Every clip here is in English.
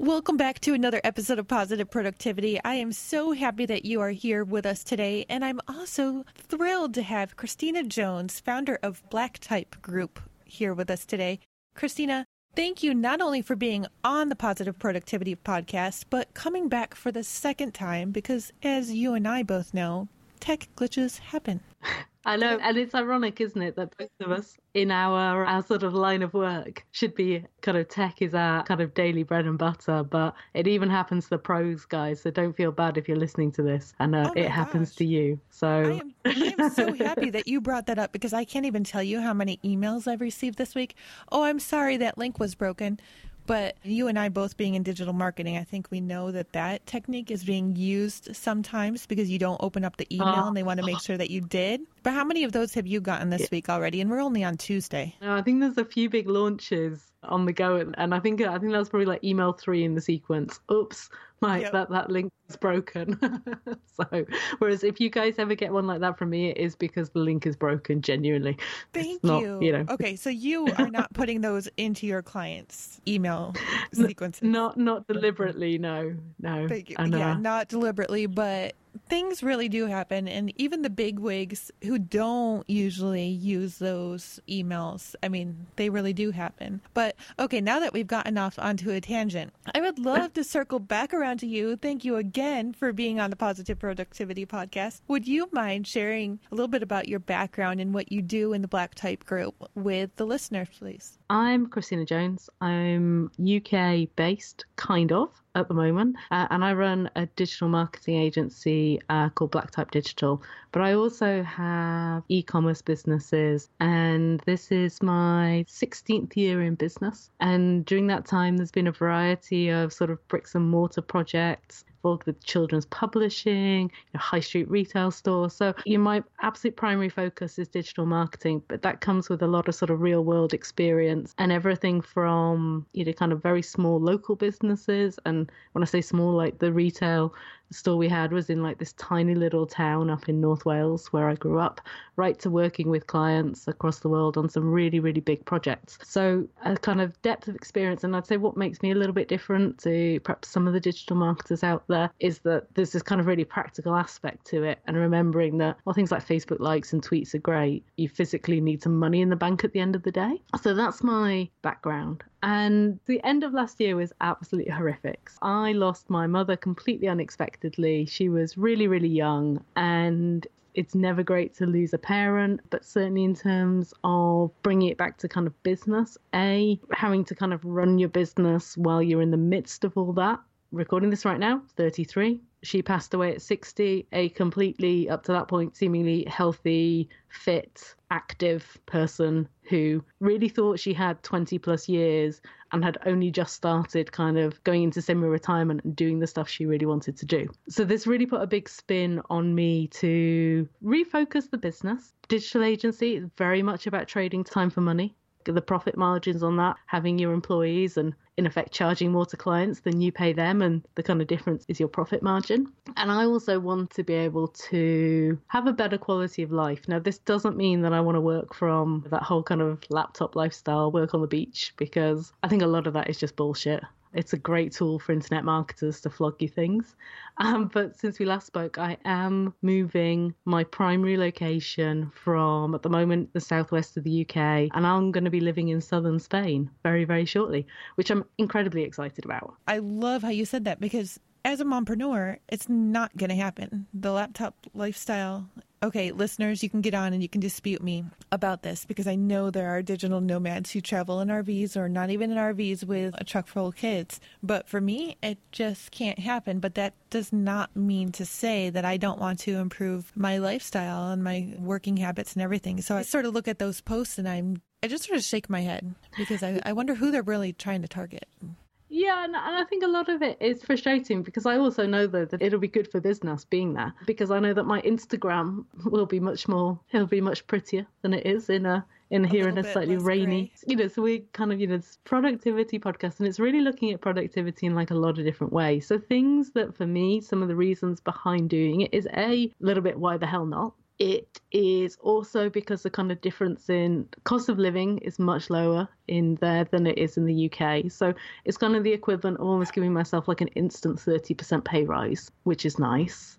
Welcome back to another episode of Positive Productivity. I am so happy that you are here with us today, and I'm also thrilled to have Christina Jones, founder of Black Type Group, here with us today. Christina, thank you not only for being on the Positive Productivity podcast, but coming back for the second time because, as you and I both know, tech glitches happen. I know, and it's ironic, isn't it, that both of us in our our sort of line of work should be kind of tech is our kind of daily bread and butter, but it even happens to the pros guys. So don't feel bad if you're listening to this and uh, Oh it happens gosh. to you. So I am, I am so happy that you brought that up because I can't even tell you how many emails I've received this week. Oh, I'm sorry that link was broken. But you and I both being in digital marketing, I think we know that that technique is being used sometimes because you don't open up the email and they want to make uh-huh. sure that you did. But how many of those have you gotten this week already? And we're only on Tuesday. no, I think there's a few big launches on the go, and- and I think I think that's probably like email three in the sequence. Oops, my Yep. that that link is broken. so whereas if you guys ever get one like that from me, it is because the link is broken. Genuinely, It's Thank not, you. You know, Okay, so you are not putting those into your clients' email sequences. not not deliberately. No, no. Thank you. And, yeah, uh, not deliberately, but things really do happen. And even the big wigs who don't usually use those emails, I mean, they really do happen. But okay, now that we've gotten off onto a tangent, I would love to circle back around to you. Thank you again for being on the Positive Productivity Podcast. Would you mind sharing a little bit about your background and what you do in the Black Type group with the listeners, please? I'm Christina Jones. I'm UK based, kind of, at the moment, uh, and I run a digital marketing agency uh, called Black Type Digital. But I also have e commerce businesses, and this is my 16th year in business. And during that time, there's been a variety of sort of bricks and mortar projects involved with children's publishing, high street retail stores. So you, my absolute primary focus is digital marketing, but that comes with a lot of sort of real world experience and everything from you know kind of very small local businesses. And when I say small, like the retail store we had was in like this tiny little town up in North Wales where I grew up, right to working with clients across the world on some really, really big projects. So a kind of depth of experience. And I'd say what makes me a little bit different to perhaps some of the digital marketers out there is that there's this kind of really practical aspect to it and remembering that while things like Facebook likes and tweets are great, you physically need some money in the bank at the end of the day. So that's my background. And the end of last year was absolutely horrific. I lost my mother completely unexpectedly. She was really, really young, and it's never great to lose a parent, but certainly in terms of bringing it back to kind of business, A, having to kind of run your business while you're in the midst of all that. Recording this right now, 33. She passed away at 60, a completely, up to that point, seemingly healthy, fit, active person who really thought she had 20 plus years and had only just started kind of going into semi retirement and doing the stuff she really wanted to do. So, this really put a big spin on me to refocus the business. Digital agency very much about trading time for money. The profit margins on that, having your employees and in effect charging more to clients than you pay them, and the kind of difference is your profit margin. And I also want to be able to have a better quality of life. Now, this doesn't mean that I want to work from that whole kind of laptop lifestyle, work on the beach, because I think a lot of that is just bullshit. It's a great tool for internet marketers to flog you things. Um, but since we last spoke, I am moving my primary location from, at the moment, the southwest of the UK, and I'm going to be living in southern Spain very, very shortly, which I'm incredibly excited about. I love how you said that because as a mompreneur, it's not going to happen. The laptop lifestyle. Okay, listeners, you can get on and you can dispute me about this because I know there are digital nomads who travel in RVs or not even in RVs with a truck full of kids. But for me, it just can't happen. But that does not mean to say that I don't want to improve my lifestyle and my working habits and everything. So I sort of look at those posts and I'm I just sort of shake my head because I, I wonder who they're really trying to target. Yeah, and, and I think a lot of it is frustrating because I also know though that it'll be good for business being there because I know that my Instagram will be much more it'll be much prettier than it is in a in A here in a slightly rainy grey. you know so we kind of you know it's productivity podcast and it's really looking at productivity in like a lot of different ways so things that for me some of the reasons behind doing it is a little bit why the hell not it is also because the kind of difference in cost of living is much lower in there than it is in the UK. So it's kind of the equivalent of almost giving myself like an instant 30% pay rise, which is nice.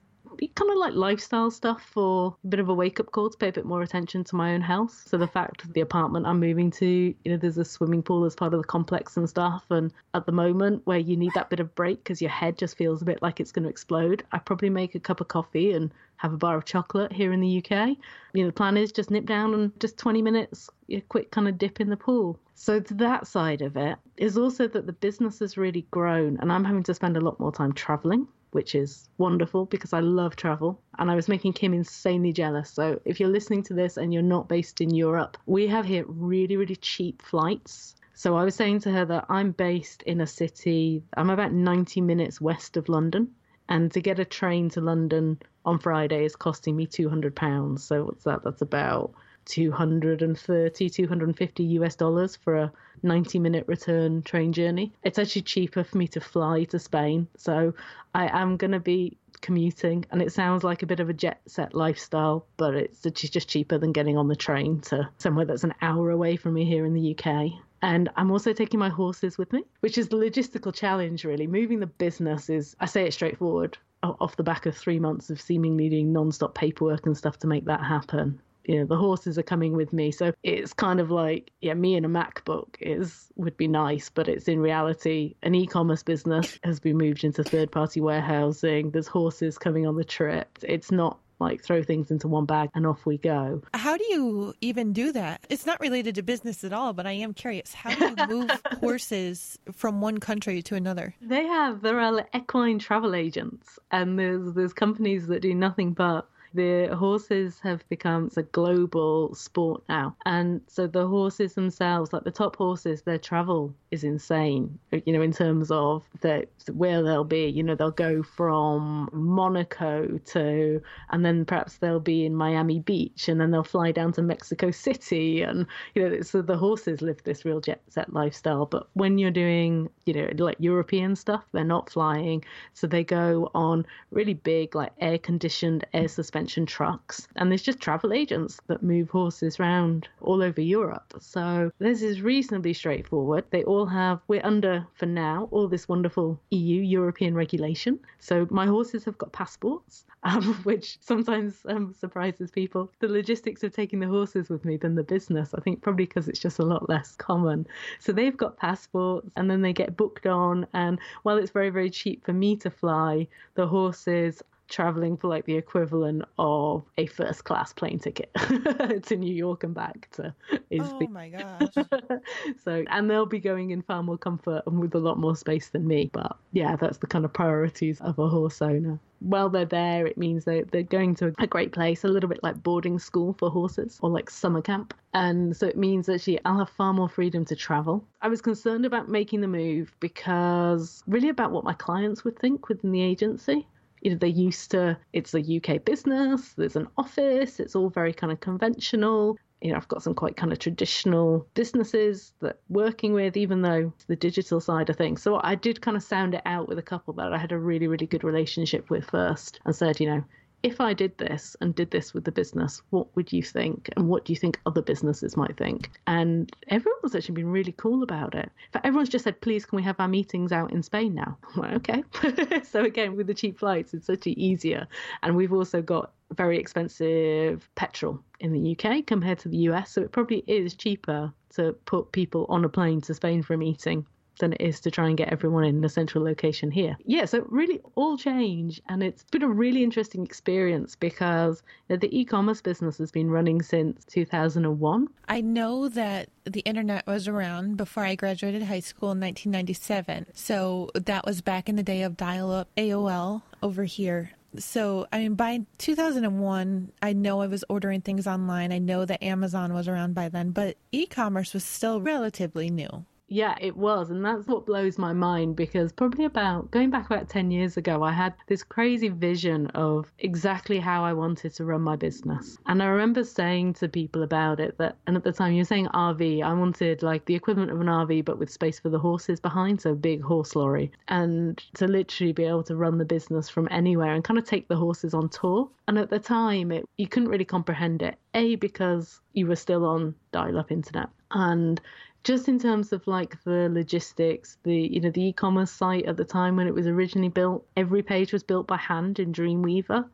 Kind of like lifestyle stuff for a bit of a wake up call to pay a bit more attention to my own health. So the fact that the apartment I'm moving to, you know, there's a swimming pool as part of the complex and stuff. And at the moment where you need that bit of break because your head just feels a bit like it's going to explode, I probably make a cup of coffee and have a bar of chocolate here in the UK. You know, the plan is just nip down and just 20 minutes, a quick kind of dip in the pool. So that side of it is also that the business has really grown and I'm having to spend a lot more time traveling. Which is wonderful because I love travel and I was making Kim insanely jealous. So, if you're listening to this and you're not based in Europe, we have here really, really cheap flights so I was saying to her that I'm based in a city, I'm about 90 minutes west of London. And to get a train to London on Friday is costing me £200. So what's that? That's about 230, 250 US dollars for a 90 minute return train journey. It's actually cheaper for me to fly to Spain. So I am going to be commuting and it sounds like a bit of a jet set lifestyle, but it's it's just cheaper than getting on the train to somewhere that's an hour away from me here in the UK. And I'm also taking my horses with me, which is the logistical challenge, really. Moving the business is, I say it straightforward off the back of three months of seemingly doing non stop paperwork and stuff to make that happen. You know, the horses are coming with me. So it's kind of like, yeah, me and a MacBook is would be nice, but it's in reality an e commerce business has been moved into third party warehousing. There's horses coming on the trip. It's not like throw things into one bag and off we go. How do you even do that? It's not related to business at all, but I am curious. How do you move horses from one country to another? They have there are equine travel agents, and there's there's companies that do nothing but. The horses have become a global sport now, and so the horses themselves, like the top horses, their travel is insane. You know, in terms of the where they'll be. You know, they'll go from Monaco to, and then perhaps they'll be in Miami Beach, and then they'll fly down to Mexico City, and you know, so the horses live this real jet set lifestyle. But when you're doing, you know, like European stuff, they're not flying, so they go on really big, like air conditioned, air suspension trucks, and there's just travel agents that move horses around all over Europe. So this is reasonably straightforward. They all have, we're under for now, all this wonderful EU European regulation. So my horses have got passports, um, which sometimes um, surprises people. The logistics of taking the horses with me than the business, I think probably because it's just a lot less common. So they've got passports and then they get booked on. And while it's very, very cheap for me to fly, the horses traveling for like the equivalent of a first class plane ticket to New York and back to is Oh the my gosh. so and they'll be going in far more comfort and with a lot more space than me but yeah that's the kind of priorities of a horse owner. While they're there it means they, they're going to a great place a little bit like boarding school for horses or like summer camp. And so it means actually i'll have far more freedom to travel. I was concerned about making the move because really about what my clients would think within the agency you know they're used to it's a UK business there's an office it's all very kind of conventional. You know I've got some quite kind of traditional businesses that working with even though the digital side of things. So I did kind of sound it out with a couple that I had a really really good relationship with first and said you know if I did this and did this with the business, what would you think? And what do you think other businesses might think? And everyone's actually been really cool about it. In fact, everyone's just said, please, can we have our meetings out in Spain now? Okay. so again, with the cheap flights, it's actually easier. And we've also got very expensive petrol in the UK compared to the US. So it probably is cheaper to put people on a plane to Spain for a meeting than it is to try and get everyone in a central location here. Yeah, so really all change, and it's been a really interesting experience because the e-commerce business has been running since 2001. I know that the internet was around before I graduated high school in 1997. So that was back in the day of dial up AOL over here. so I mean, by 2001, I know I was ordering things online. I know that Amazon was around by then, but e commerce was still relatively new. Yeah, it was. And that's what blows my mind because probably about going back about 10 years ago, I had this crazy vision of exactly how I wanted to run my business. And I remember saying to people about it that, and at the time you were saying RV, I wanted like the equivalent of an RV, but with space for the horses behind, so big horse lorry, and to literally be able to run the business from anywhere and kind of take the horses on tour. And at the time, it, you couldn't really comprehend it. A, because you were still on dial up internet. And just in terms of like the logistics, the you know the e-commerce site at the time when it was originally built, every page was built by hand in Dreamweaver.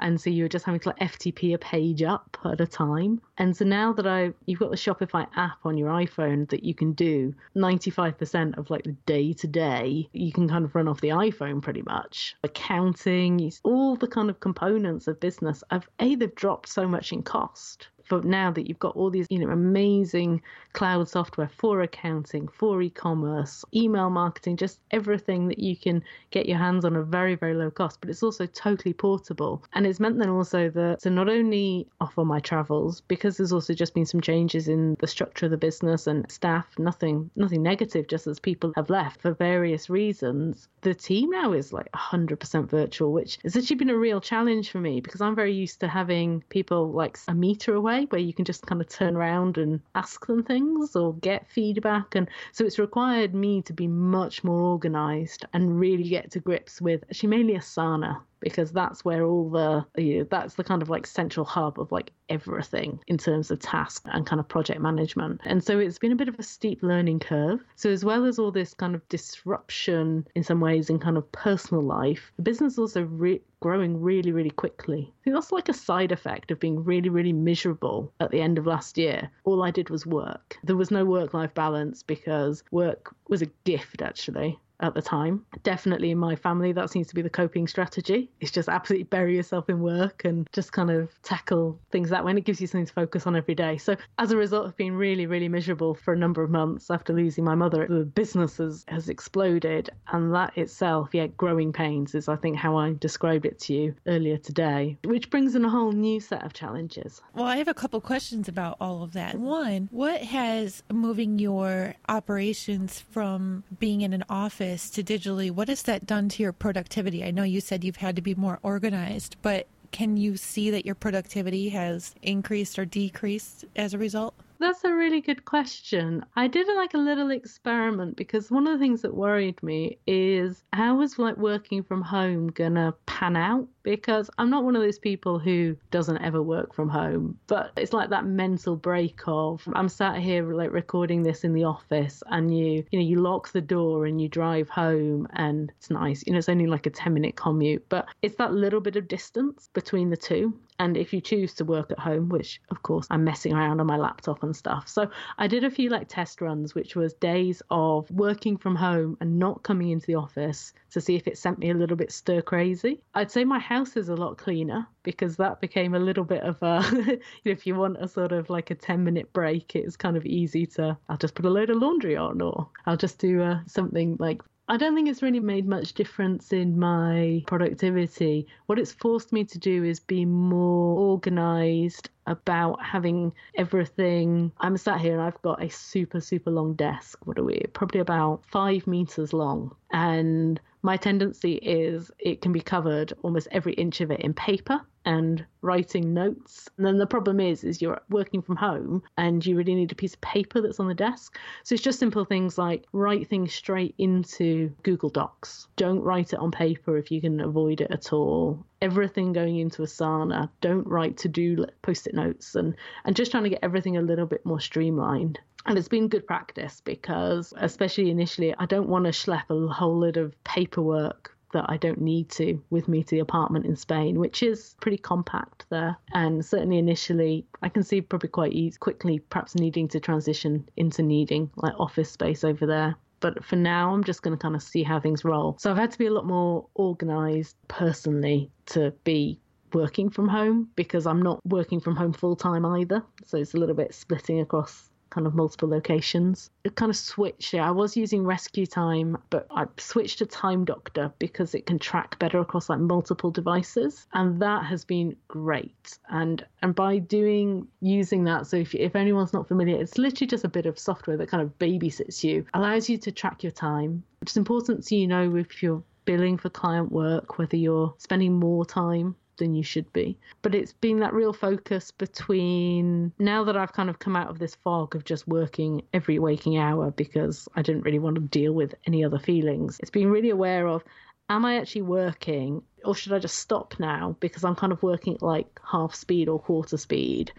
And so you were just having to like FTP a page up at a time. And so now that I you've got the Shopify app on your iPhone that you can do 95% of like the day to day, you can kind of run off the iPhone pretty much. Accounting, all the kind of components of business have a they've dropped so much in cost for now that you've got all these you know amazing cloud software for accounting for e-commerce email marketing just everything that you can get your hands on at very very low cost but it's also totally portable. And it's meant then also that to not only offer my travels because there's also just been some changes in the structure of the business and staff nothing nothing negative just as people have left for various reasons the team now is like 100% virtual which has actually been a real challenge for me because i'm very used to having people like a meter away where you can just kind of turn around and ask them things or get feedback. And so it's required me to be much more organized and really get to grips with actually mainly Asana because that's where all the you know, that's the kind of like central hub of like everything in terms of task and kind of project management. And so it's been a bit of a steep learning curve. So as well as all this kind of disruption in some ways in kind of personal life, the business also re- growing really, really quickly. I think that's like a side effect of being really, really miserable at the end of last year. All I did was work. There was no work life balance because work was a gift, actually at the time. Definitely in my family, that seems to be the coping strategy. It's just absolutely bury yourself in work and just kind of tackle things that way. And it gives you something to focus on every day. So, as a result of being really, really miserable for a number of months after losing my mother, the business has, has exploded. And that itself, yeah, growing pains is, I think, how I described it to you earlier today, which brings in a whole new set of challenges. Well, I have a couple questions about all of that. One, what has moving your operations from being in an office office to digitally, what has that done to your productivity? I know you said you've had to be more organized, but can you see that your productivity has increased or decreased as a result? That's a really good question. I did like a little experiment because one of the things that worried me is how was like working from home gonna pan out because I'm not one of those people who doesn't ever work from home, but it's like that mental break of I'm sat here like recording this in the office and you you know you lock the door and you drive home and it's nice. You know it's only like a 10 minute commute, but it's that little bit of distance between the two. And if you choose to work at home, which of course I'm messing around on my laptop and stuff. So I did a few like test runs, which was days of working from home and not coming into the office to see if it sent me a little bit stir crazy. I'd say my house is a lot cleaner because that became a little bit of a if you want a sort of like a 10 minute break it's kind of easy to i'll just put a load of laundry on or i'll just do uh, something like I don't think it's really made much difference in my productivity. What it's forced me to do is be more organized about having everything. I'm sat here and I've got a super, super long desk. What are we? Probably about five meters long. And my tendency is it can be covered almost every inch of it in paper and writing notes. And then the problem is is you're working from home and you really need a piece of paper that's on the desk. So it's just simple things like write things straight into Google Docs. Don't write it on paper if you can avoid it at all. Everything going into Asana. Don't write to do post-it notes and and just trying to get everything a little bit more streamlined. And it's been good practice because, especially initially, I don't want to schlep a whole lot of paperwork that I don't need to with me to the apartment in Spain, which is pretty compact there. And certainly initially, I can see probably quite easy, quickly perhaps needing to transition into needing like office space over there. But for now, I'm just going to kind of see how things roll. So I've had to be a lot more organized personally to be working from home because I'm not working from home full time either. So it's a little bit splitting across kind of multiple locations. It kind of switched. I was using Rescue Time, but I switched to Time Doctor because it can track better across like multiple devices, and that has been great. And and by doing using that, so if if anyone's not familiar, it's literally just a bit of software that kind of babysits you, allows you to track your time. It's important so you know if you're billing for client work, whether you're spending more time than you should be. But it's been that real focus between now that I've kind of come out of this fog of just working every waking hour because I didn't really want to deal with any other feelings. It's being really aware of am I actually working or should I just stop now because I'm kind of working at like half speed or quarter speed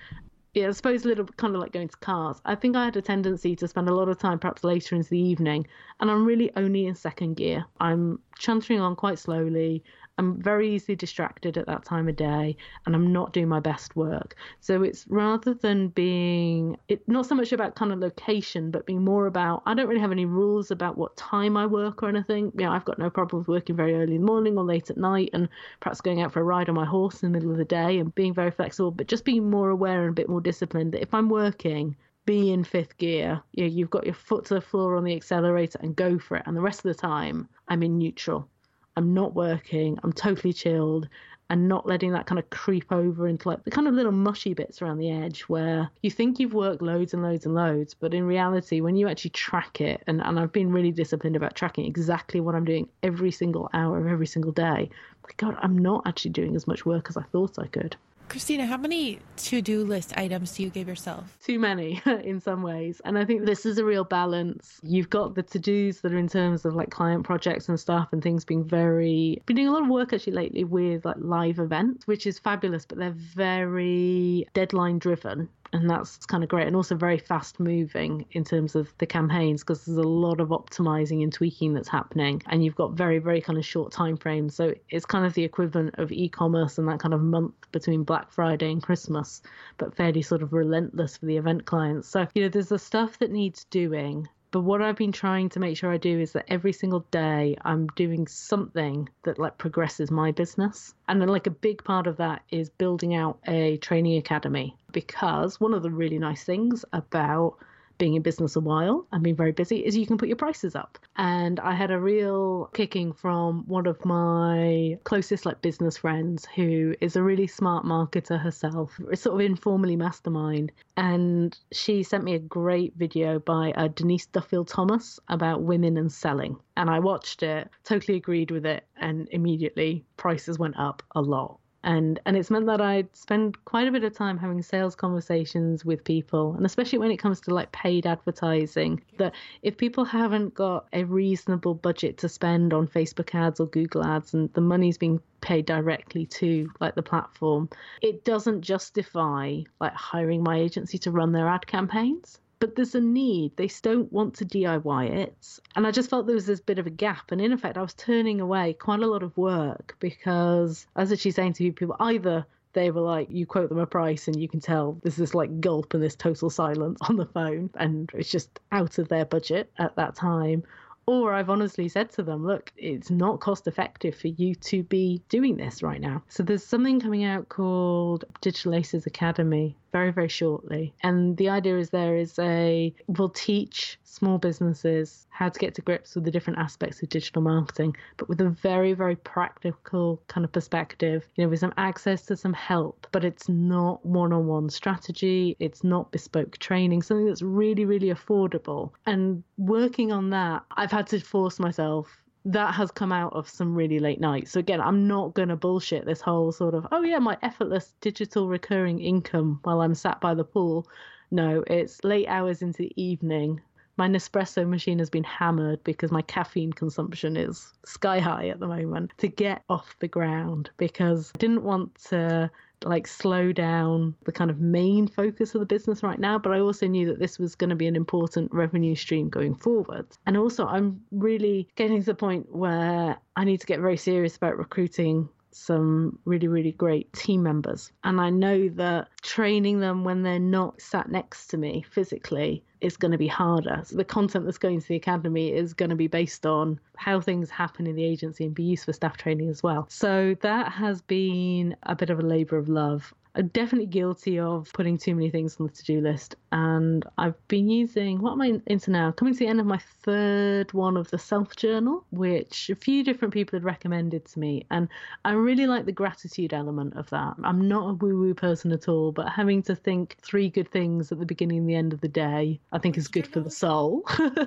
yeah, I suppose a little kind of like going to cars. I think I had a tendency to spend a lot of time perhaps later into the evening, and I'm really only in second gear. I'm chuntering on quite slowly. I'm very easily distracted at that time of day and I'm not doing my best work. So it's rather than being it not so much about kind of location, but being more about I don't really have any rules about what time I work or anything. You know, I've got no problem with working very early in the morning or late at night and perhaps going out for a ride on my horse in the middle of the day and being very flexible, but just being more aware and a bit more disciplined that if I'm working be in fifth gear. You know, you've got your foot to the floor on the accelerator and go for it. And the rest of the time, I'm in neutral. I'm not working, I'm totally chilled, and not letting that kind of creep over into like the kind of little mushy bits around the edge where you think you've worked loads and loads and loads, but in reality, when you actually track it, and, and I've been really disciplined about tracking exactly what I'm doing every single hour of every single day, my God, I'm not actually doing as much work as I thought I could. Christina, how many to do list items do you give yourself? Too many in some ways. And I think this is a real balance. You've got the to dos that are in terms of like client projects and stuff and things being very, been doing a lot of work actually lately with like live events, which is fabulous, but they're very deadline driven and that's kind of great and also very fast moving in terms of the campaigns because there's a lot of optimizing and tweaking that's happening and you've got very very kind of short time frames so it's kind of the equivalent of e-commerce and that kind of month between black friday and christmas but fairly sort of relentless for the event clients. So you know there's the stuff that needs doing but what I've been trying to make sure I do is that every single day I'm doing something that like progresses my business. And then like a big part of that is building out a training academy because one of the really nice things about being in business a while and being very busy is you can put your prices up. And I had a real kicking from one of my closest like business friends who is a really smart marketer herself, sort of informally mastermind. And she sent me a great video by uh, Denise Duffield Thomas about women and selling. And I watched it, totally agreed with it, and immediately prices went up a lot and and it's meant that I spend quite a bit of time having sales conversations with people, and especially when it comes to like paid advertising. That if people haven't got a reasonable budget to spend on Facebook ads or Google ads, and the money's being paid directly to like the platform, it doesn't justify like hiring my agency to run their ad campaigns but there's a need. They don't want to DIY it. And I just felt there was this bit of a gap. And in effect, I was turning away quite a lot of work because, as she's saying to people, either they were like, you quote them a price and you can tell there's this like gulp and this total silence on the phone. And it's just out of their budget at that time. Or I've honestly said to them, look, it's not cost effective for you to be doing this right now. So there's something coming out called Digital Aces Academy very, very shortly. And the idea is there is a, we'll teach small businesses how to get to grips with the different aspects of digital marketing, but with a very, very practical kind of perspective, you know, with some access to some help, but it's not one on one strategy, it's not bespoke training, something that's really, really affordable. And working on that, I've had to force myself that has come out of some really late nights. So again, I'm not going to bullshit this whole sort of, oh yeah, my effortless digital recurring income while I'm sat by the pool. No, it's late hours into the evening. My Nespresso machine has been hammered because my caffeine consumption is sky high at the moment to get off the ground because I didn't want to like slow down the kind of main focus of the business right now, but I also knew that this was going to be an important revenue stream going forward. And also, I'm really getting to the point where I need to get very serious about recruiting some really, really great team members. And I know that training them when they're not sat next to me physically is going to be harder. So the content that's going to the academy is going to be based on how things happen in the agency and be used for staff training as well. So that has been a bit of a labour of love. I'm definitely guilty of putting too many things on the to do list. And I've been using, what am I into now? Coming to the end of my third one of the self journal, which a few different people had recommended to me. And I really like the gratitude element of that. I'm not a woo woo person at all, but having to think three good things at the beginning and the end of the day, I think is good for the soul.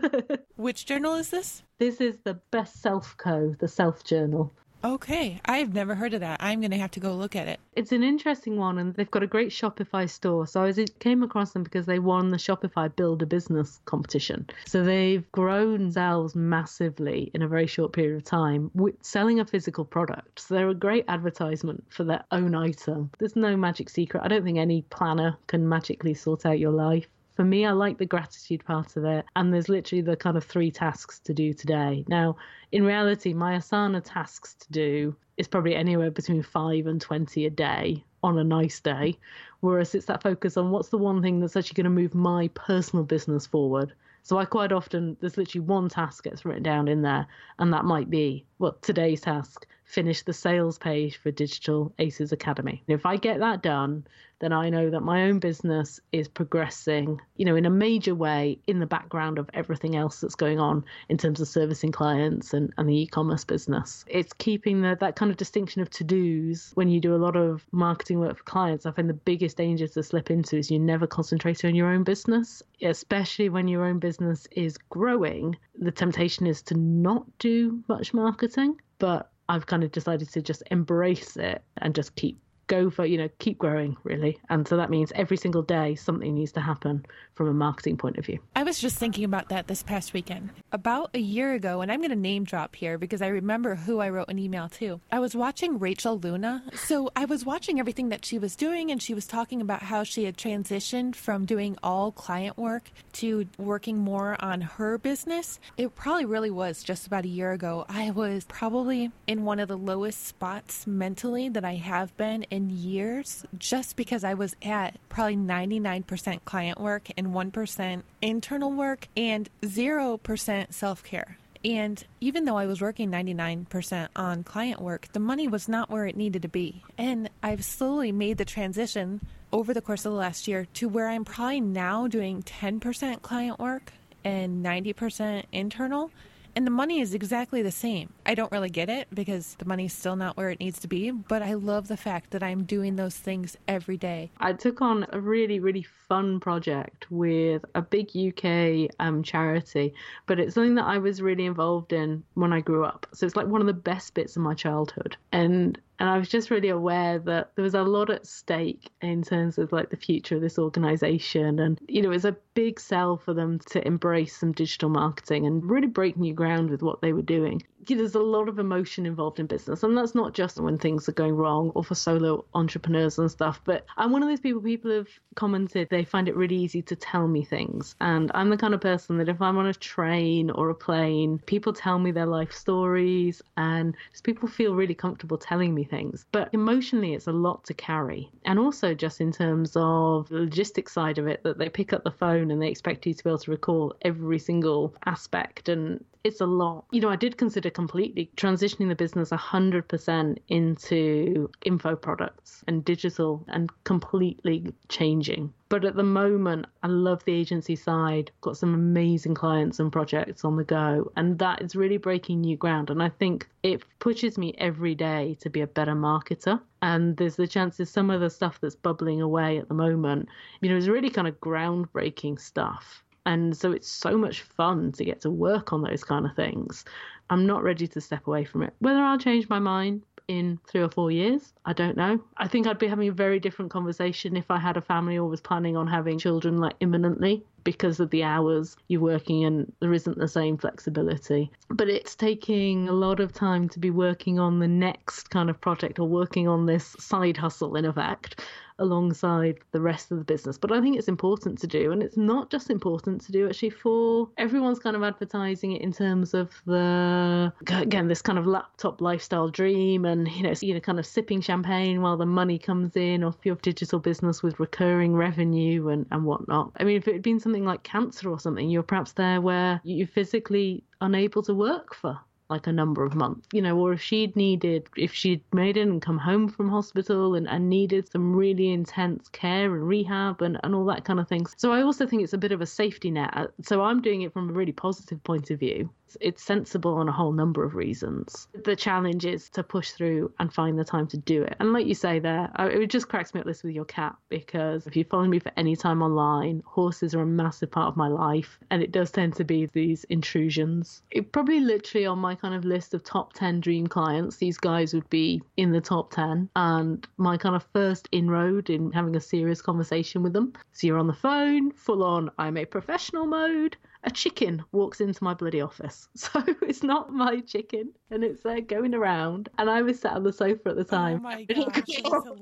Which journal is this? This is the Best Self Co, the self journal. Okay, I've never heard of that. I'm going to have to go look at it. It's an interesting one, and they've got a great Shopify store. So I came across them because they won the Shopify Build a Business competition. So they've grown themselves massively in a very short period of time with selling a physical product. So they're a great advertisement for their own item. There's no magic secret. I don't think any planner can magically sort out your life for me, I like the gratitude part of it. And there's literally the kind of three tasks to do today. Now, in reality, my Asana tasks to do is probably anywhere between five and 20 a day on a nice day. Whereas it's that focus on what's the one thing that's actually going to move my personal business forward. So I quite often, there's literally one task gets written down in there, and that might be, well, today's task finish the sales page for Digital Aces Academy. If I get that done, then I know that my own business is progressing, you know, in a major way in the background of everything else that's going on in terms of servicing clients and, and the e-commerce business. It's keeping the, that kind of distinction of to-dos when you do a lot of marketing work for clients. I find the biggest danger to slip into is you never concentrate on your own business, especially when your own business is growing. The temptation is to not do much marketing, but I've kind of decided to just embrace it and just keep go for, you know, keep growing really. And so that means every single day something needs to happen from a marketing point of view. I was just thinking about that this past weekend. About a year ago, and I'm going to name drop here because I remember who I wrote an email to. I was watching Rachel Luna. So I was watching everything that she was doing, and she was talking about how she had transitioned from doing all client work to working more on her business. It probably really was just about a year ago. I was probably in one of the lowest spots mentally that I have been in in years just because I was at probably 99% client work and 1% internal work and 0% self care. And even though I was working 99% on client work, the money was not where it needed to be. And I've slowly made the transition over the course of the last year to where I'm probably now doing 10% client work and 90% internal and the money is exactly the same. I don't really get it because the money's still not where it needs to be, but I love the fact that I'm doing those things every day. I took on a really, really fun project with a big UK um, charity, but it's something that I was really involved in when I grew up. So it's like one of the best bits of my childhood. And and I was just really aware that there was a lot at stake in terms of like the future of this organization. And, you know, it was a big sell for them to embrace some digital marketing and really break new ground with what they were doing there's a lot of emotion involved in business, and that's not just when things are going wrong or for solo entrepreneurs and stuff. But I'm one of those people. People have commented they find it really easy to tell me things, and I'm the kind of person that if I'm on a train or a plane, people tell me their life stories, and people feel really comfortable telling me things. But emotionally, it's a lot to carry, and also just in terms of the logistics side of it, that they pick up the phone and they expect you to be able to recall every single aspect and it's a lot. You know, I did consider completely transitioning the business 100% into info products and digital and completely changing. But at the moment, I love the agency side, got some amazing clients and projects on the go, and that is really breaking new ground. And I think it pushes me every day to be a better marketer. And there's the chances some of the stuff that's bubbling away at the moment, you know, is really kind of groundbreaking stuff and so it's so much fun to get to work on those kind of things. I'm not ready to step away from it. Whether I'll change my mind in three or four years, I don't know. I think I'd be having a very different conversation if I had a family or was planning on having children like imminently because of the hours you're working and there isn't the same flexibility. But it's taking a lot of time to be working on the next kind of project or working on this side hustle in effect alongside the rest of the business. But I think it's important to do, and it's not just important to do actually for everyone's kind of advertising it in terms of the again this kind of laptop lifestyle dream, and you know you know kind of sipping champagne while the money comes in off your digital business with recurring revenue and and whatnot. I mean, if it had been something like cancer or something, you're perhaps there where you're physically unable to work for like a number of months, you know, or if she'd needed, if she'd made it and come home from hospital and, and needed some really intense care and rehab and, and all that kind of things. So I also think it's a bit of a safety net. Uh, so I'm doing it from a really positive point of view. It's sensible on a whole number of reasons. The challenge is to push through and find the time to do it. And like you say there, it just cracks me up this with your cat because if you follow me for any time online, horses are a massive part of my life. And it does tend to be these intrusions. It probably literally on my kind of list of top 10 dream clients, these guys would be in the top 10. And my kind of first inroad in having a serious conversation with them. So you're on the phone, full on, I'm a professional mode a chicken walks into my bloody office. So it's not my chicken and it's there going around. And I was sat on the sofa at the oh time. Oh my gosh,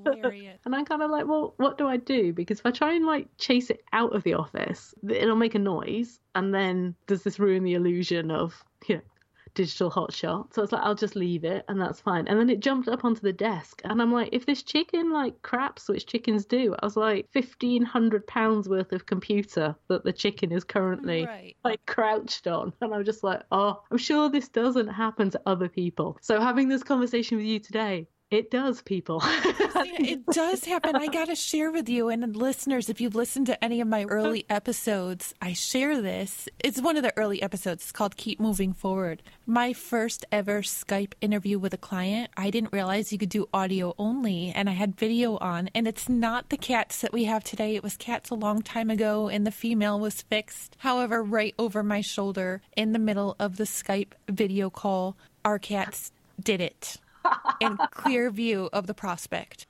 hilarious. And I'm kind of like, well, what do I do? Because if I try and like chase it out of the office, it'll make a noise. And then does this ruin the illusion of, you know, digital hotshot. So it's like, I'll just leave it and that's fine. And then it jumped up onto the desk. And I'm like, if this chicken like craps, which chickens do, I was like, £1,500 worth of computer that the chicken is currently Right. like crouched on. And I'm just like, oh, I'm sure this doesn't happen to other people. So having this conversation with you today, it does, people. It does happen. I got to share with you and listeners, if you've listened to any of my early episodes, I share this. It's one of the early episodes. It's called Keep Moving Forward. My first ever Skype interview with a client, I didn't realize you could do audio only, and I had video on. And it's not the cats that we have today. It was cats a long time ago, and the female was fixed. However, right over my shoulder in the middle of the Skype video call, our cats did it in clear view of the prospect.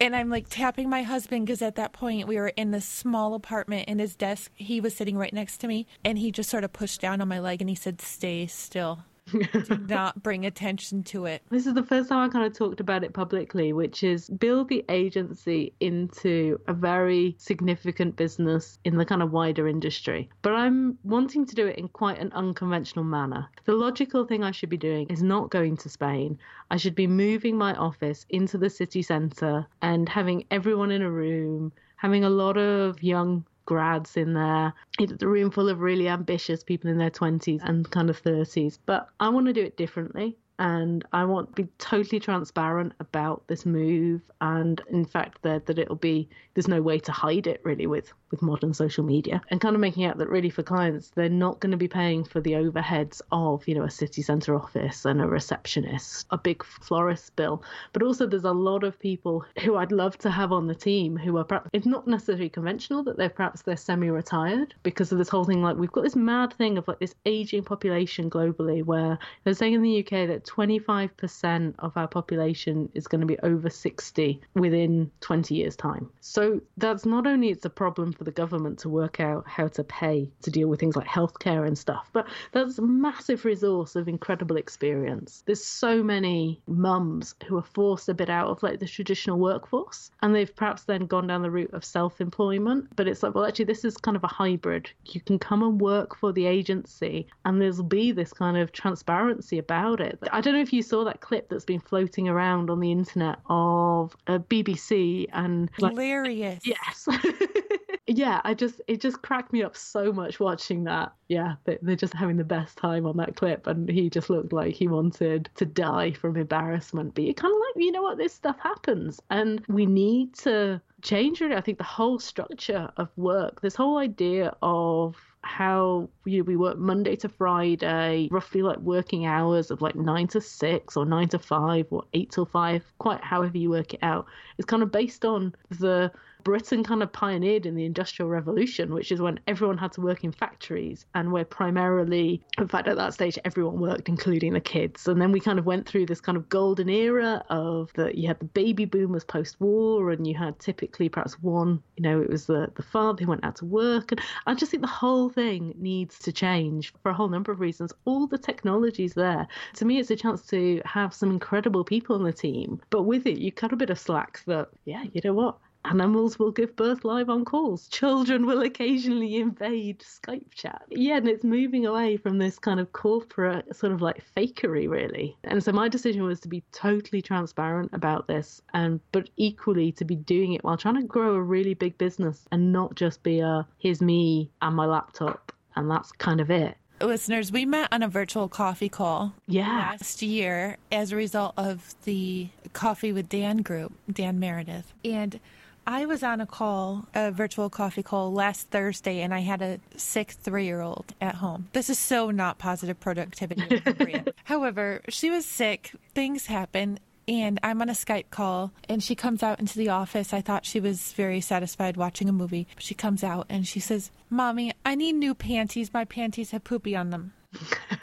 And I'm like tapping my husband because at that point we were in this small apartment in his desk. He was sitting right next to me and he just sort of pushed down on my leg and he said, Stay still. Did not bring attention to it. This is the first time I kind of talked about it publicly, which is build the agency into a very significant business in the kind of wider industry. But I'm wanting to do it in quite an unconventional manner. The logical thing I should be doing is not going to Spain. I should be moving my office into the city centre and having everyone in a room, having a lot of young grads in there. It's a room full of really ambitious people in their 20s and kind of 30s. But I want to do it differently. And I want to be totally transparent about this move, and in fact, that that it'll be there's no way to hide it really with with modern social media, and kind of making out that really for clients they're not going to be paying for the overheads of you know a city centre office and a receptionist, a big florist bill, but also there's a lot of people who I'd love to have on the team who are perhaps it's not necessarily conventional that they're perhaps they're semi-retired because of this whole thing like we've got this mad thing of like this aging population globally where they're saying in the UK that 25% of our population is going to be over 60 within 20 years time. So that's not only it's a problem for the government to work out how to pay to deal with things like healthcare and stuff, but that's a massive resource of incredible experience. There's so many mums who are forced a bit out of like the traditional workforce and they've perhaps then gone down the route of self-employment, but it's like well actually this is kind of a hybrid. You can come and work for the agency and there'll be this kind of transparency about it. I don't know if you saw that clip that's been floating around on the internet of a BBC and like, Hilarious. yes. yeah, I just it just cracked me up so much watching that. Yeah, they, they're just having the best time on that clip, and he just looked like he wanted to die from embarrassment. But you kind of like, you know what, this stuff happens, and we need to change it. I think the whole structure of work, this whole idea of how you know, we work Monday to Friday, roughly like working hours of like nine to six or nine to five or eight till five, quite however you work it out, is kind of based on the Britain kind of pioneered in the Industrial Revolution, which is when everyone had to work in factories and where primarily, in fact, at that stage, everyone worked, including the kids. And then we kind of went through this kind of golden era of that you had the baby boomers post war, and you had typically perhaps one, you know, it was the, the father who went out to work. And I just think the whole thing needs to change for a whole number of reasons. All the technology's there. To me, it's a chance to have some incredible people on the team, but with it, you cut a bit of slack that, yeah, you know what? Animals will give birth live on calls. Children will occasionally invade Skype chat. Yeah, and it's moving away from this kind of corporate sort of like fakery, really. And so my decision was to be totally transparent about this, and but equally to be doing it while trying to grow a really big business and not just be a here's me and my laptop and that's kind of it. Listeners, we met on a virtual coffee call Yeah. last year as a result of the Coffee with Dan group, Dan Meredith. And I was on a call, a virtual coffee call last Thursday, and I had a sick three year old at home. This is so not positive productivity. However, she was sick, things happen. And I'm on a Skype call, and she comes out into the office. I thought she was very satisfied watching a movie. She comes out and she says, Mommy, I need new panties. My panties have poopy on them.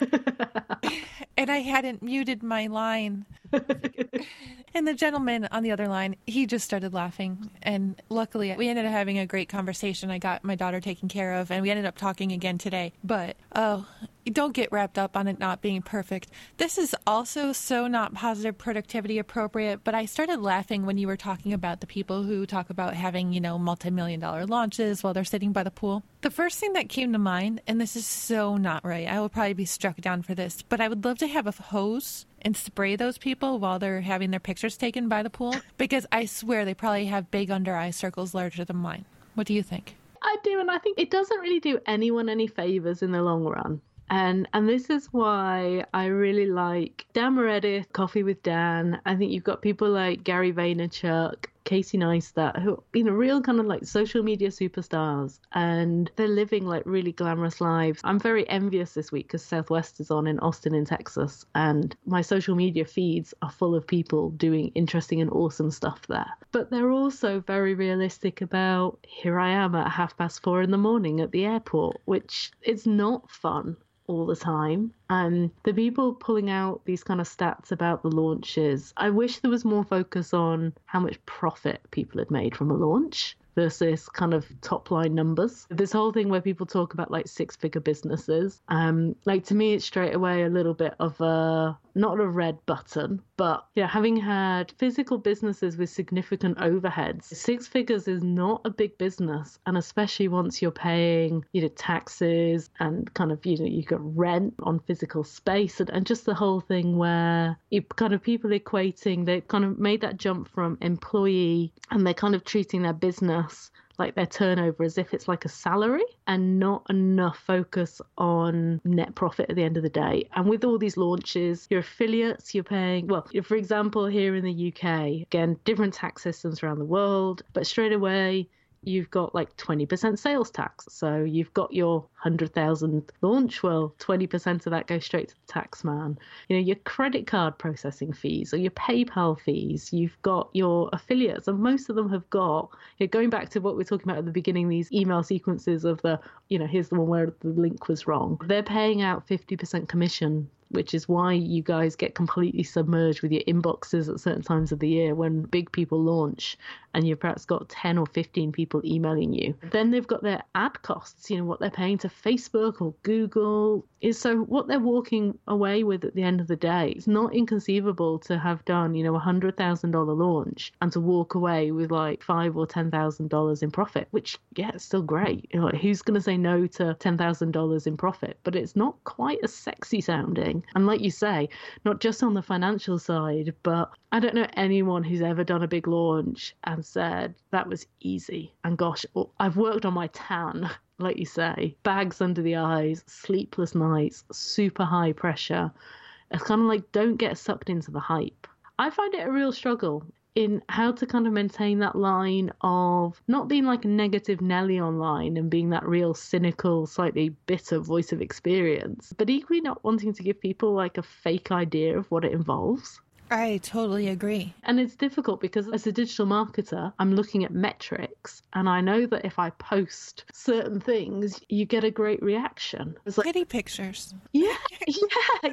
and I hadn't muted my line. and the gentleman on the other line, he just started laughing. And luckily, we ended up having a great conversation. I got my daughter taken care of, and we ended up talking again today. But oh, don't get wrapped up on it not being perfect. This is also so not positive productivity appropriate, but I started laughing when you were talking about the people who talk about having, you know, multi million dollar launches while they're sitting by the pool. The first thing that came to mind, and this is so not right, I will probably be struck down for this, but I would love to have a hose and spray those people while they're having their pictures taken by the pool because I swear they probably have big under eye circles larger than mine. What do you think? I do, and I think it doesn't really do anyone any favors in the long run. And and this is why I really like Dan Meredith, Coffee with Dan. I think you've got people like Gary Vaynerchuk, Casey Neistat, who you know, real kind of like social media superstars, and they're living like really glamorous lives. I'm very envious this week because Southwest is on in Austin, in Texas, and my social media feeds are full of people doing interesting and awesome stuff there. But they're also very realistic about here I am at half past four in the morning at the airport, which is not fun all the time. And the people pulling out these kind of stats about the launches, I wish there was more focus on how much profit people had made from a launch versus kind of top line numbers. This whole thing where people talk about like six figure businesses, um, like to me, it's straight away a little bit of a not a red button, but yeah, having had physical businesses with significant overheads, six figures is not a big business, and especially once you're paying, you know, taxes and kind of you know you got rent on physical space and, and just the whole thing where you kind of people equating they kind of made that jump from employee and they're kind of treating their business like their turnover as if it's like a salary and not enough focus on net profit at the end of the day. And with all these launches, your affiliates, you're paying, well, for example, here in the UK, again, different tax systems around the world, but straight away, you've got like 20% sales tax. So you've got your 100,000 launch. Well, 20% of that goes straight to the tax man. You know, your credit card processing fees or your PayPal fees. You've got your affiliates, and most of them have got, you know, going back to what we are talking about at the beginning, these email sequences of the, you know, here's the one where the link was wrong. They're paying out 50% commission which is why you guys get completely submerged with your inboxes at certain times of the year when big people launch and you've perhaps got 10 or 15 people emailing you. Then they've got their ad costs, you know, what they're paying to Facebook or Google. Is so what they're walking away with at the end of the day. It's not inconceivable to have done, you know, a hundred thousand dollar launch and to walk away with like five or ten thousand dollars in profit, which yeah, it's still great. You know, who's gonna say no to ten thousand dollars in profit? But it's not quite as sexy sounding. And like you say, not just on the financial side, but I don't know anyone who's ever done a big launch and said that was easy. And gosh, I've worked on my tan like you say, bags under the eyes, sleepless nights, super high pressure. It's kind of like don't get sucked into the hype. I find it a real struggle in how to kind of maintain that line of not being like a negative Nelly online and being that real cynical, slightly bitter voice of experience, but equally not wanting to give people like a fake idea of what it involves. I totally agree. And it's difficult because as a digital marketer, I'm looking at metrics and I know that if I post certain things, you get a great reaction. It's like, Kitty pictures. Yeah, yeah,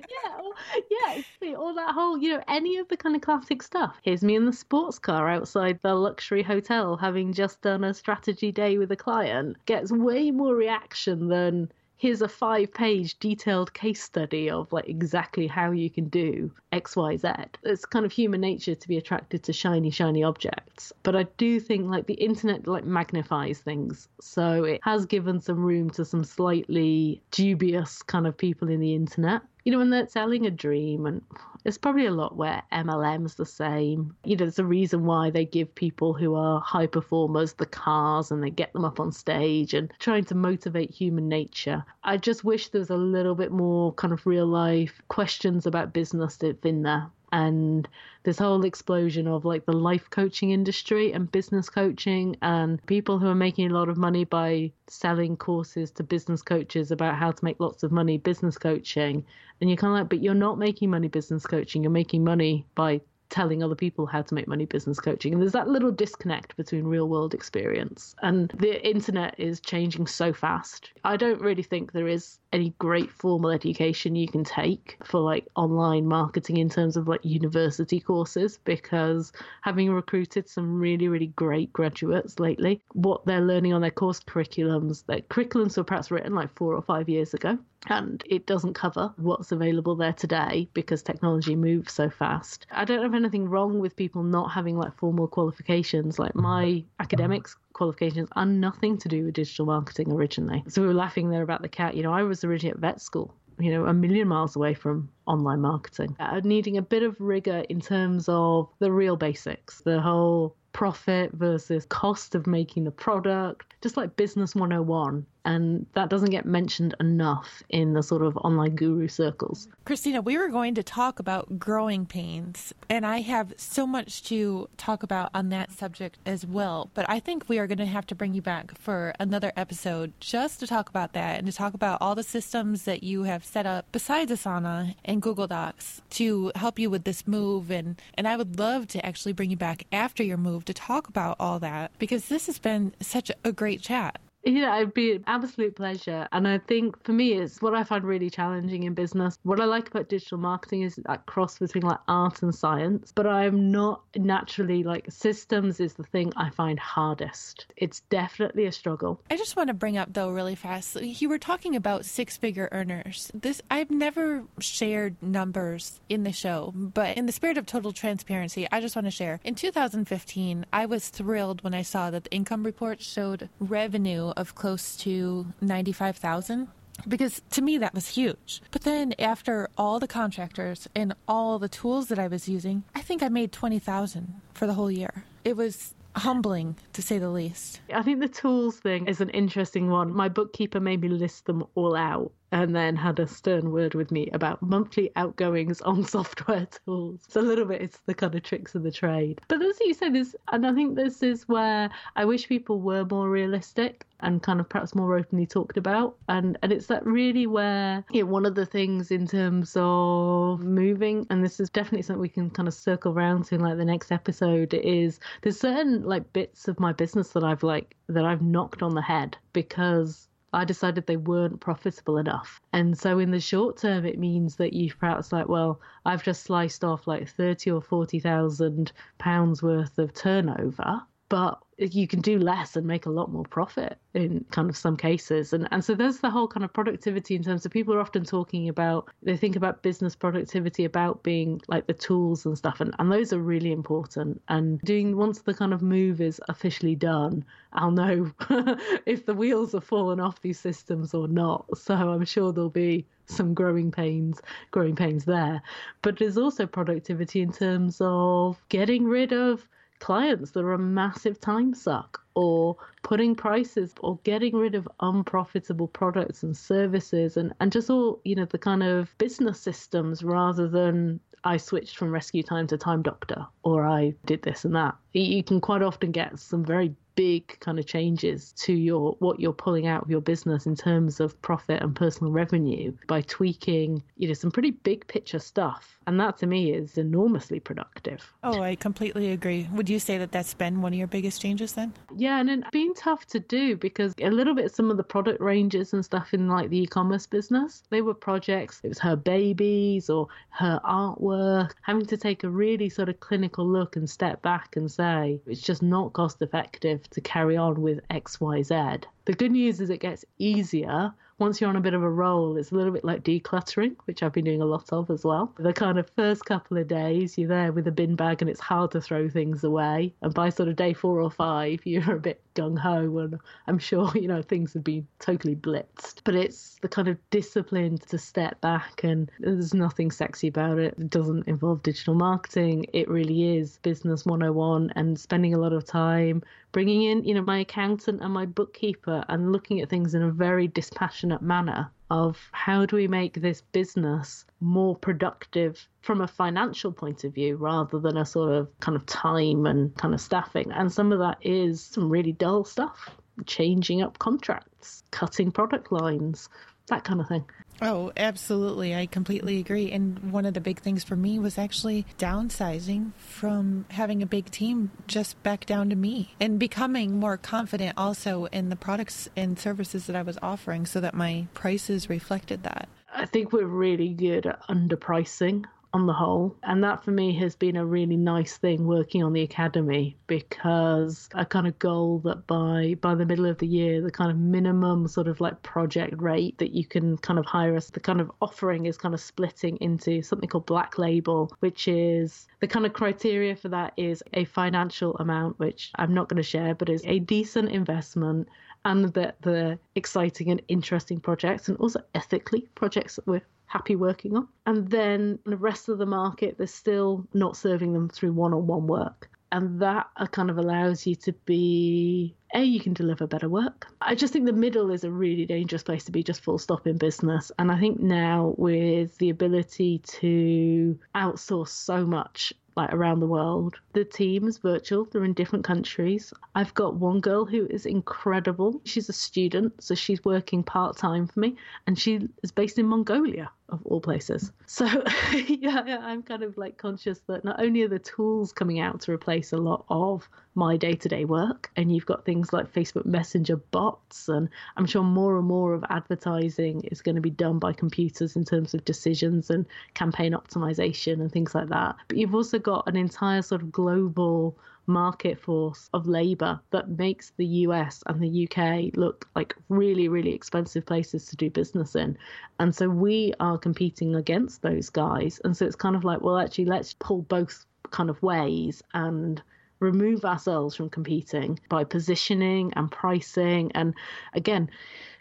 yeah. Yeah, all that whole, you know, any of the kind of classic stuff. Here's me in the sports car outside the luxury hotel having just done a strategy day with a client gets way more reaction than here's a five page detailed case study of like exactly how you can do xyz it's kind of human nature to be attracted to shiny shiny objects. But i do think like the internet like magnifies things. So it has given some room to some slightly dubious kind of people in the internet. You know, when they're selling a dream, and there's probably a lot where MLM's the same. You know, there's a reason why they give people who are high performers the cars and they get them up on stage and trying to motivate human nature. I just wish there was a little bit more kind of real life questions about business that's in there and this whole explosion of like the life coaching industry and business coaching and people who are making a lot of money by selling courses to business coaches about how to make lots of money business coaching. And you're kind of like but you're not making money business coaching. You're making money by telling other people how to make money business coaching. And there's that little disconnect between real world experience. And the internet is changing so fast. I don't really think there is any great formal education you can take for like online marketing in terms of like university courses because having recruited some really really great graduates lately what they're learning on their course curriculums their curriculums were perhaps written like 4 or 5 years ago and it doesn't cover what's available there today because technology moves so fast. I don't have anything wrong with people not having like formal qualifications. Like my academics qualifications are nothing to do with digital marketing originally. So we were laughing there about the cat. You know, I was originally at vet school you know, a million miles away from online marketing. Uh, needing a bit of rigor in terms of the real basics, the whole profit versus cost of making the product, just like business 101 and that doesn't get mentioned enough in the sort of online guru circles. Christina, we were going to talk about growing pains, and I have so much to talk about on that subject as well. But I think we are going to have to bring you back for another episode just to talk about that and to talk about all the systems that you have set up besides Asana and Google Docs to help you with this move. And, and I would love to actually bring you back after your move to talk about all that because this has been such a great chat. Yeah, it'd be an absolute pleasure. And I think for me, it's what I find really challenging in business. What I like about digital marketing is that cross between like art and science. But I'm not naturally like systems is the thing I find hardest. It's definitely a struggle. I just want to bring up though really fast. You were talking about six figure earners. This I've never shared numbers in the show, but in the spirit of total transparency, I just want to share. In 2015, I was thrilled when I saw that the income report showed revenue of close to 95,000 because to me that was huge. But then after all the contractors and all the tools that I was using, I think I made 20,000 for the whole year. It was humbling to say the least. I think the tools thing is an interesting one. My bookkeeper made me list them all out and then had a stern word with me about monthly outgoings on software tools. It's a little bit, it's the kind of tricks of the trade. But as you say, this, and I think this is where I wish people were more realistic and kind of perhaps more openly talked about. And and it's that really where you know, one of the things in terms of moving, and this is definitely something we can kind of circle around to in like the next episode, is there's certain like bits of my business that I've like that I've knocked on the head because I decided they weren't profitable enough. And so in the short term, it means that you've perhaps like, well, I've just sliced off like thirty or forty thousand pounds worth of turnover, but you can do less and make a lot more profit in kind of some cases. And and so there's the whole kind of productivity in terms of people are often talking about they think about business productivity about being like the tools and stuff. And, and those are really important. And doing once the kind of move is officially done i'll know if the wheels have fallen off these systems or not. So i'm sure there'll be some growing pains growing pains there. But there's also productivity in terms of getting rid of clients that are a massive time suck or putting prices or getting rid of unprofitable products and services and, and just all, you know, the kind of business systems rather than I switched from RescueTime to Time Doctor or I did this and that. You can quite often get some very big kind of changes to your what you're pulling out of your business in terms of profit and personal revenue by tweaking you know some pretty big picture stuff. And that to me is enormously productive. Oh i completely agree. Would you say that that's been one of your biggest changes then? Yeah and it's been tough to do because a little bit some of the product ranges and stuff in like the e-commerce business they were projects it was her babies or her artwork having to take a really sort of clinical look and step back and say it's just not cost effective to carry on with XYZ. The good news is it gets easier once you're on a bit of a roll, it's a little bit like decluttering, which I've been doing a lot of as well. The kind of first couple of days, you're there with a bin bag and it's hard to throw things away. And by sort of day four or five, you're a bit gung ho, and I'm sure you know things have been totally blitzed. But it's the kind of discipline to step back, and there's nothing sexy about it. It doesn't involve digital marketing. It really is business 101, and spending a lot of time bringing in, you know, my accountant and my bookkeeper, and looking at things in a very dispassionate manner of how do we make this business more productive from a financial point of view rather than a sort of kind of time and kind of staffing. And some of that is some really dull stuff, changing up contracts, cutting product lines, that kind of thing. Oh, absolutely. I completely agree. And one of the big things for me was actually downsizing from having a big team just back down to me and becoming more confident also in the products and services that I was offering so that my prices reflected that. I think we're really good at underpricing on the whole. And that for me has been a really nice thing working on the academy because a kind of goal that by by the middle of the year the kind of minimum sort of like project rate that you can kind of hire us the kind of offering is kind of splitting into something called black label which is the kind of criteria for that is a financial amount which I'm not going to share but is a decent investment and that the exciting and interesting projects and also ethically projects that we're happy working on. And then the rest of the market, they're still not serving them through one on one work. And that uh, kind of allows you to be a you can deliver better work i just think the middle is a really dangerous place to be just full stop in business and i think now with the ability to outsource so much like around the world. The team is virtual, they're in different countries. I've got one girl who is incredible. She's a student, so she's working part time for me, and she is based in Mongolia, of all places. So, yeah, I'm kind of like conscious that not only are the tools coming out to replace a lot of my day to day work, and you've got things like Facebook Messenger bots, and I'm sure more and more of advertising is going to be done by computers in terms of decisions and campaign optimization and things like that. But you've also got an entire sort of global market force of labor that makes the US and the UK look like really, really expensive places to do business in. And so we are competing against those guys. And so it's kind of like, well, actually, let's pull both kind of ways and remove ourselves from competing by positioning and pricing. And again,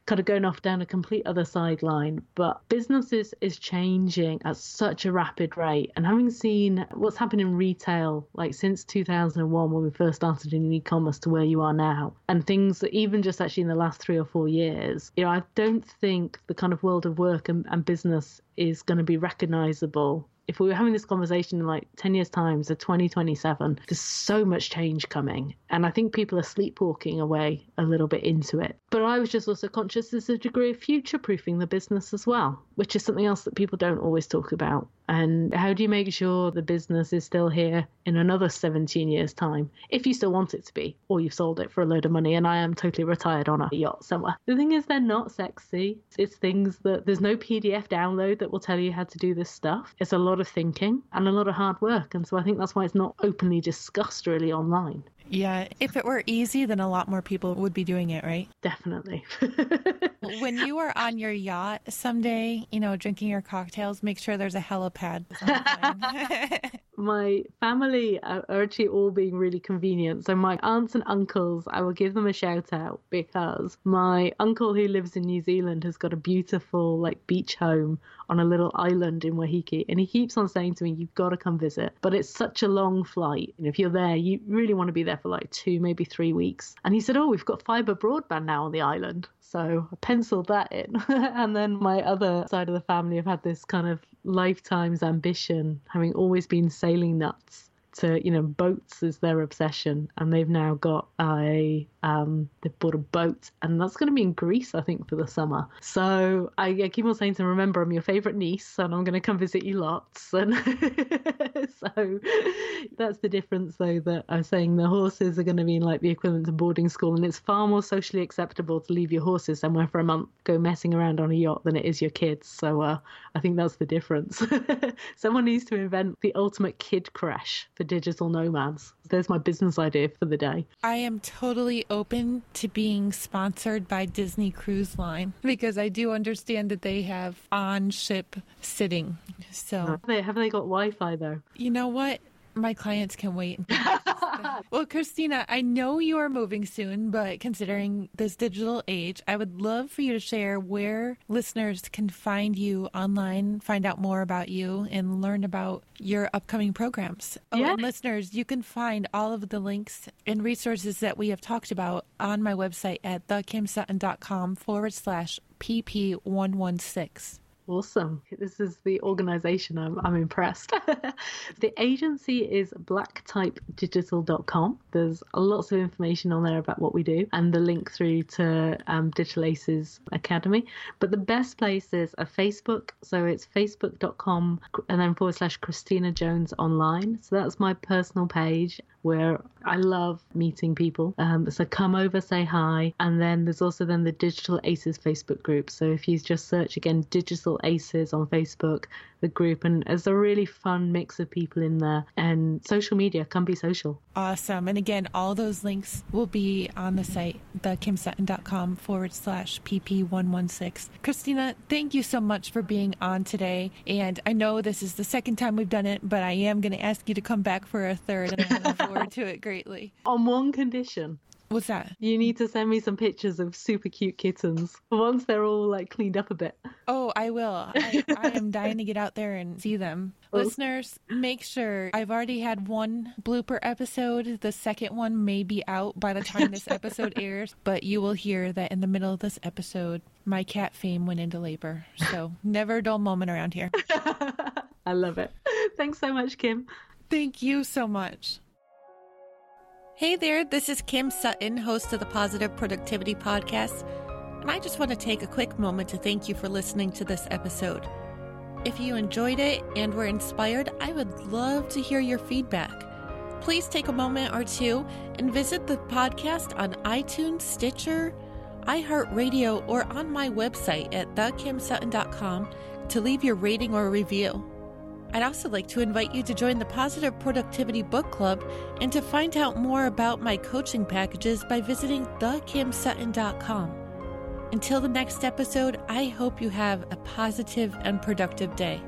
kind of going off down a complete other sideline, but businesses is changing at such a rapid rate. And having seen what's happened in retail, like since 2001, when we first started in e-commerce to where you are now, and things that even just actually in the last three or four years, you know, I don't think the kind of world of work and, and business is going to be recognizable if we were having this conversation in like 10 years' time, so 2027, there's so much change coming. And I think people are sleepwalking away a little bit into it. But I was just also conscious there's a degree of future proofing the business as well, which is something else that people don't always talk about. And how do you make sure the business is still here in another 17 years' time, if you still want it to be, or you've sold it for a load of money and I am totally retired on a yacht somewhere? The thing is, they're not sexy. It's things that there's no PDF download that will tell you how to do this stuff. It's a lot of thinking and a lot of hard work. And so I think that's why it's not openly discussed really online. Yeah, if it were easy, then a lot more people would be doing it, right? Definitely. when you are on your yacht someday, you know, drinking your cocktails, make sure there's a helipad. my family are actually all being really convenient. So my aunts and uncles, I will give them a shout out because my uncle who lives in New Zealand has got a beautiful like beach home on a little island in Waiheke, and he keeps on saying to me, "You've got to come visit." But it's such a long flight, and if you're there, you really want to be there for like two, maybe three weeks. And he said, "Oh, we've got fiber broadband now on the island." So I penciled that in. and then my other side of the family have had this kind of lifetime's ambition, having always been sailing nuts to you know boats is their obsession and they've now got a um, they've bought a boat, and that's going to be in Greece, I think, for the summer. So I, I keep on saying to remember, I'm your favourite niece, and I'm going to come visit you lots. And so that's the difference, though, that I'm saying the horses are going to be like the equivalent to boarding school, and it's far more socially acceptable to leave your horses somewhere for a month, go messing around on a yacht, than it is your kids. So uh, I think that's the difference. Someone needs to invent the ultimate kid crash for digital nomads. There's my business idea for the day. I am totally open to being sponsored by Disney Cruise Line because I do understand that they have on ship sitting. So have they, have they got Wi Fi though? You know what? My clients can wait. well, Christina, I know you are moving soon, but considering this digital age, I would love for you to share where listeners can find you online, find out more about you, and learn about your upcoming programs. Oh, Yeah. and listeners, you can find all of the links and resources that we have talked about on my website at thekimsutton.com forward slash PP116. Awesome. This is the organization. I'm, I'm impressed. the agency is blacktypedigital.com. There's lots of information on there about what we do and the link through to um, Digital Aces Academy. But the best place is a Facebook. So it's facebook.com and then forward slash Christina Jones online. So that's my personal page where I love meeting people. Um, so come over, say hi. And then there's also then the Digital Aces Facebook group. So if you just search again Digital Aces on Facebook, the group, and it's a really fun mix of people in there. And social media, come be social. Awesome. And again, all those links will be on the site, thekimsutton.com forward slash PP116. Christina, thank you so much for being on today. And I know this is the second time we've done it, but I am going to ask you to come back for a third, and I look forward to it greatly. On one condition. What's that? You need to send me some pictures of super cute kittens once they're all like cleaned up a bit. Oh, I will. I, I am dying to get out there and see them. Oh. Listeners, make sure I've already had one blooper episode. The second one may be out by the time this episode airs, but you will hear that in the middle of this episode, my cat Fame went into labor. So, never a dull moment around here. I love it. Thanks so much, Kim. Thank you so much. Hey there, this is Kim Sutton, host of the Positive Productivity Podcast, and I just want to take a quick moment to thank you for listening to this episode. If you enjoyed it and were inspired, I would love to hear your feedback. Please take a moment or two and visit the podcast on iTunes, Stitcher, iHeartRadio, or on my website at thekimsutton.com to leave your rating or review. I'd also like to invite you to join the Positive Productivity Book Club and to find out more about my coaching packages by visiting thekimsutton.com. Until the next episode, I hope you have a positive and productive day.